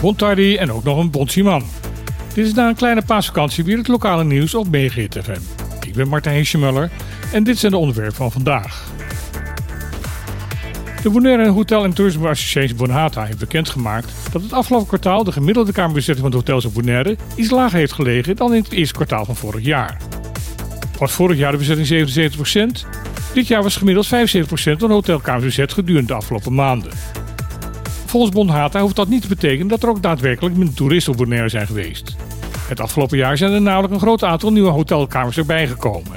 Bontardi en ook nog een Bonsiman. Dit is na een kleine paasvakantie weer het lokale nieuws op Megahit FM. Ik ben Martijn Heesjemuller en dit zijn de onderwerpen van vandaag. De Bonaire Hotel en Tourism Association Bonhata heeft bekendgemaakt dat het afgelopen kwartaal de gemiddelde kamerbezetting van de hotels op Bonaire iets lager heeft gelegen dan in het eerste kwartaal van vorig jaar. Was vorig jaar de bezetting 77%, dit jaar was gemiddeld 75% van de hotelkamers bezet gedurende de afgelopen maanden. Volgens Bonhata hoeft dat niet te betekenen dat er ook daadwerkelijk minder toeristen op Bonaire zijn geweest. Het afgelopen jaar zijn er namelijk een groot aantal nieuwe hotelkamers erbij gekomen.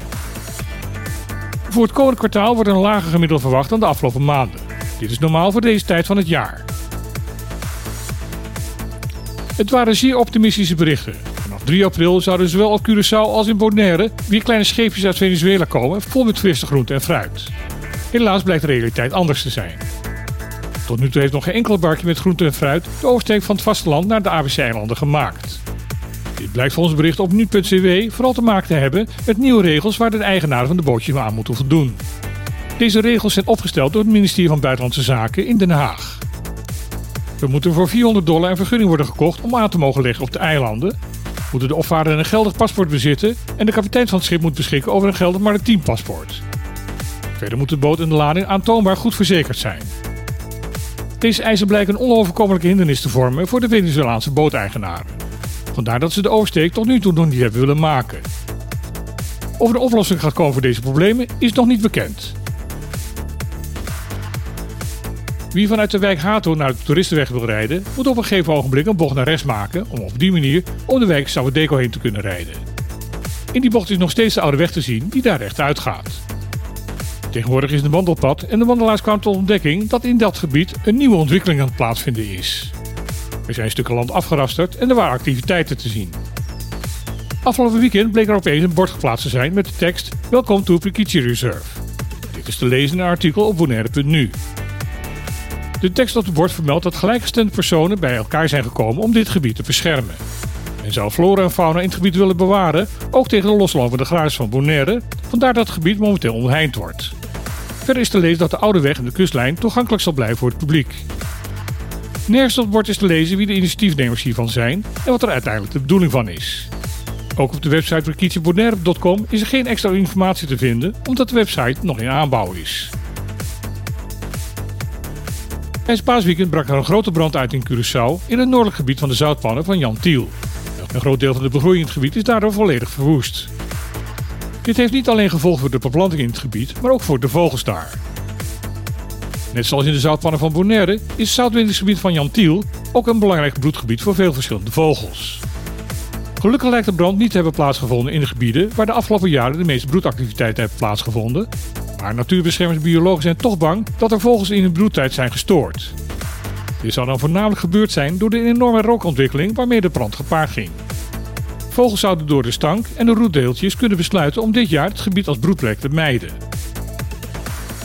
Voor het komende kwartaal wordt een lager gemiddelde verwacht dan de afgelopen maanden. Dit is normaal voor deze tijd van het jaar. Het waren zeer optimistische berichten. Vanaf 3 april zouden zowel op Curaçao als in Bonaire weer kleine scheepjes uit Venezuela komen vol met frisse groente en fruit. Helaas blijkt de realiteit anders te zijn. Tot nu toe heeft nog geen enkel barkje met groente en fruit de oversteek van het vasteland naar de ABC-eilanden gemaakt. Dit blijkt volgens bericht op nu.cw vooral te maken te hebben met nieuwe regels waar de eigenaren van de bootjes aan moeten voldoen. Deze regels zijn opgesteld door het ministerie van Buitenlandse Zaken in Den Haag. Er moeten voor 400 dollar een vergunning worden gekocht om aan te mogen leggen op de eilanden. Moeten de opvarenden een geldig paspoort bezitten en de kapitein van het schip moet beschikken over een geldig maritiem paspoort. Verder moet de boot en de lading aantoonbaar goed verzekerd zijn. Deze eisen blijken een onoverkomelijke hindernis te vormen voor de Venezolaanse booteigenaren. Vandaar dat ze de oversteek tot nu toe nog niet hebben willen maken. Of er een oplossing gaat komen voor deze problemen is nog niet bekend. Wie vanuit de wijk Hato naar de toeristenweg wil rijden, moet op een gegeven ogenblik een bocht naar rechts maken om op die manier om de wijk Sawadeco heen te kunnen rijden. In die bocht is nog steeds de oude weg te zien die daar rechtuit gaat. Tegenwoordig is het een wandelpad en de wandelaars kwamen tot ontdekking dat in dat gebied een nieuwe ontwikkeling aan het plaatsvinden is. Er zijn stukken land afgerasterd en er waren activiteiten te zien. Afgelopen weekend bleek er opeens een bord geplaatst te zijn met de tekst Welkom to Prikichi Reserve. Dit is te lezen in een artikel op bonaire.nu. De tekst op het bord vermeldt dat gelijkgestemde personen bij elkaar zijn gekomen om dit gebied te beschermen. Men zou flora en fauna in het gebied willen bewaren, ook tegen de loslopende graas van Bonaire, vandaar dat het gebied momenteel omheind wordt. Verder is te lezen dat de oude weg en de kustlijn toegankelijk zal blijven voor het publiek. Nergens op bord is te lezen wie de initiatiefnemers hiervan zijn en wat er uiteindelijk de bedoeling van is. Ook op de website verkiezingbonaire.com is er geen extra informatie te vinden, omdat de website nog in aanbouw is. Tijdens paasweekend brak er een grote brand uit in Curaçao in het noordelijk gebied van de zoutpannen van Jan Tiel. Een groot deel van de het gebied is daardoor volledig verwoest. Dit heeft niet alleen gevolgen voor de beplanting in het gebied, maar ook voor de vogels daar. Net zoals in de zoutpannen van Bonaire is het zoutwinningsgebied van Jan Tiel ook een belangrijk broedgebied voor veel verschillende vogels. Gelukkig lijkt de brand niet te hebben plaatsgevonden in de gebieden waar de afgelopen jaren de meeste broedactiviteiten hebben plaatsgevonden, maar natuurbeschermers en biologen zijn toch bang dat er vogels in de broedtijd zijn gestoord. Dit zou dan voornamelijk gebeurd zijn door de enorme rookontwikkeling waarmee de brand gepaard ging. Vogels zouden door de stank en de roetdeeltjes kunnen besluiten om dit jaar het gebied als broedplek te mijden.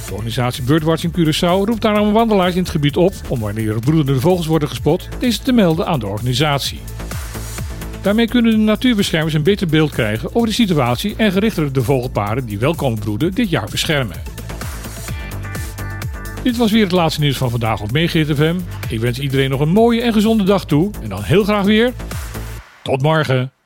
De organisatie Birdwatch in Curaçao roept daarom wandelaars in het gebied op om wanneer er broedende vogels worden gespot, deze te melden aan de organisatie. Daarmee kunnen de natuurbeschermers een beter beeld krijgen over de situatie en gerichter de vogelparen die wel komen broeden dit jaar beschermen. Dit was weer het laatste nieuws van vandaag op Megahit FM. Ik wens iedereen nog een mooie en gezonde dag toe en dan heel graag weer. Tot morgen!